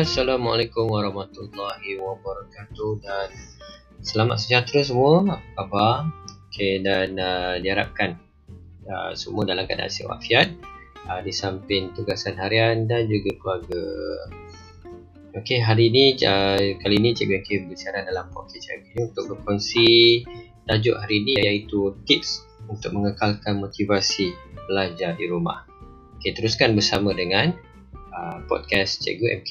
Assalamualaikum warahmatullahi wabarakatuh dan selamat sejahtera semua. Apa khabar? Okey dan uh, diharapkan uh, semua dalam keadaan sihat walafiat uh, di samping tugasan harian dan juga keluarga. Okey, hari ini uh, kali ini Cikgu Hakim berbicara dalam podcast hari ini untuk berkongsi tajuk hari ini iaitu tips untuk mengekalkan motivasi belajar di rumah. Okey, teruskan bersama dengan uh, podcast Cikgu MK.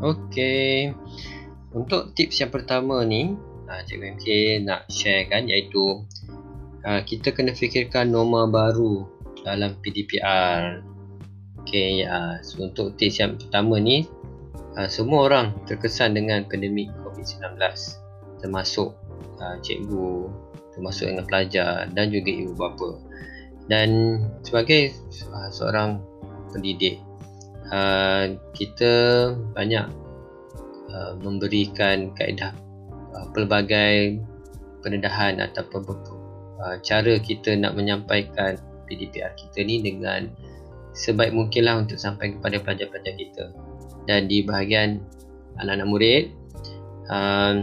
Okey. Untuk tips yang pertama ni, uh, Cikgu MK nak share kan iaitu uh, kita kena fikirkan norma baru dalam PDPR. Okey, uh, so untuk tips yang pertama ni, uh, semua orang terkesan dengan pandemik COVID-19 termasuk uh, cikgu, termasuk dengan pelajar dan juga ibu bapa. Dan sebagai uh, seorang pendidik, uh, kita banyak uh, memberikan kaedah uh, pelbagai pendedahan ataupun uh, cara kita nak menyampaikan PDPR kita ni dengan sebaik mungkinlah untuk sampai kepada pelajar-pelajar kita. Dan di bahagian anak-anak murid uh,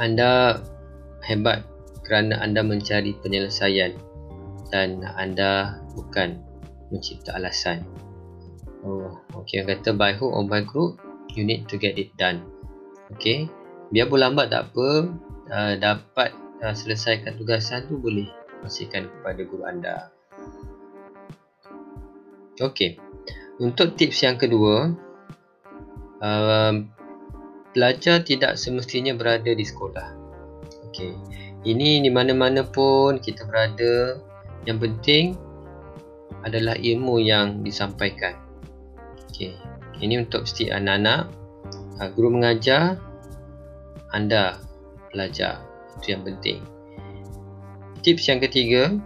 anda hebat kerana anda mencari penyelesaian dan anda bukan mencipta alasan. Oh, ok yang kata by hook or by crook you need to get it done. Ok biar pun lambat tak apa uh, dapat uh, selesaikan tugasan tu boleh kongsikan kepada guru anda. Okey. Untuk tips yang kedua, uh, pelajar tidak semestinya berada di sekolah. Okey. Ini di mana-mana pun kita berada, yang penting adalah ilmu yang disampaikan. Okey. Ini untuk setiap anak-anak, uh, guru mengajar, anda pelajar itu yang penting tips yang ketiga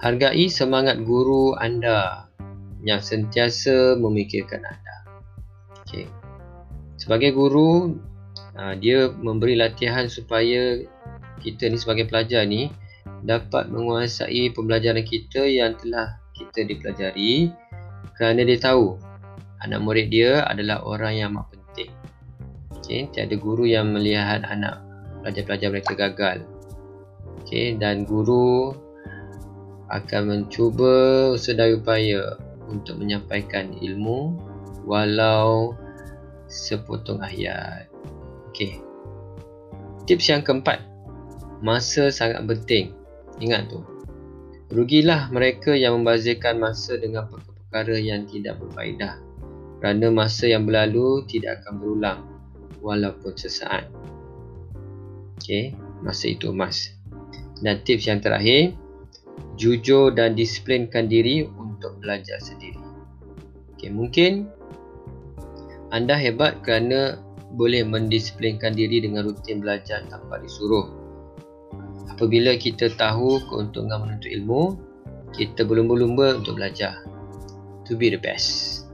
hargai semangat guru anda yang sentiasa memikirkan anda okay. sebagai guru ah, dia memberi latihan supaya kita ni sebagai pelajar ni dapat menguasai pembelajaran kita yang telah kita dipelajari kerana dia tahu anak murid dia adalah orang yang amat penting okay. tiada guru yang melihat anak pelajar-pelajar mereka gagal. Okay, dan guru akan mencuba sedaya upaya untuk menyampaikan ilmu walau sepotong ayat. Okay. Tips yang keempat. Masa sangat penting. Ingat tu. Rugilah mereka yang membazirkan masa dengan perkara-perkara yang tidak berfaedah. Kerana masa yang berlalu tidak akan berulang walaupun sesaat. Okey, masa itu emas. Dan tips yang terakhir, jujur dan disiplinkan diri untuk belajar sendiri. Okey, mungkin anda hebat kerana boleh mendisiplinkan diri dengan rutin belajar tanpa disuruh. Apabila kita tahu keuntungan menuntut ilmu, kita belum berlumba untuk belajar. To be the best.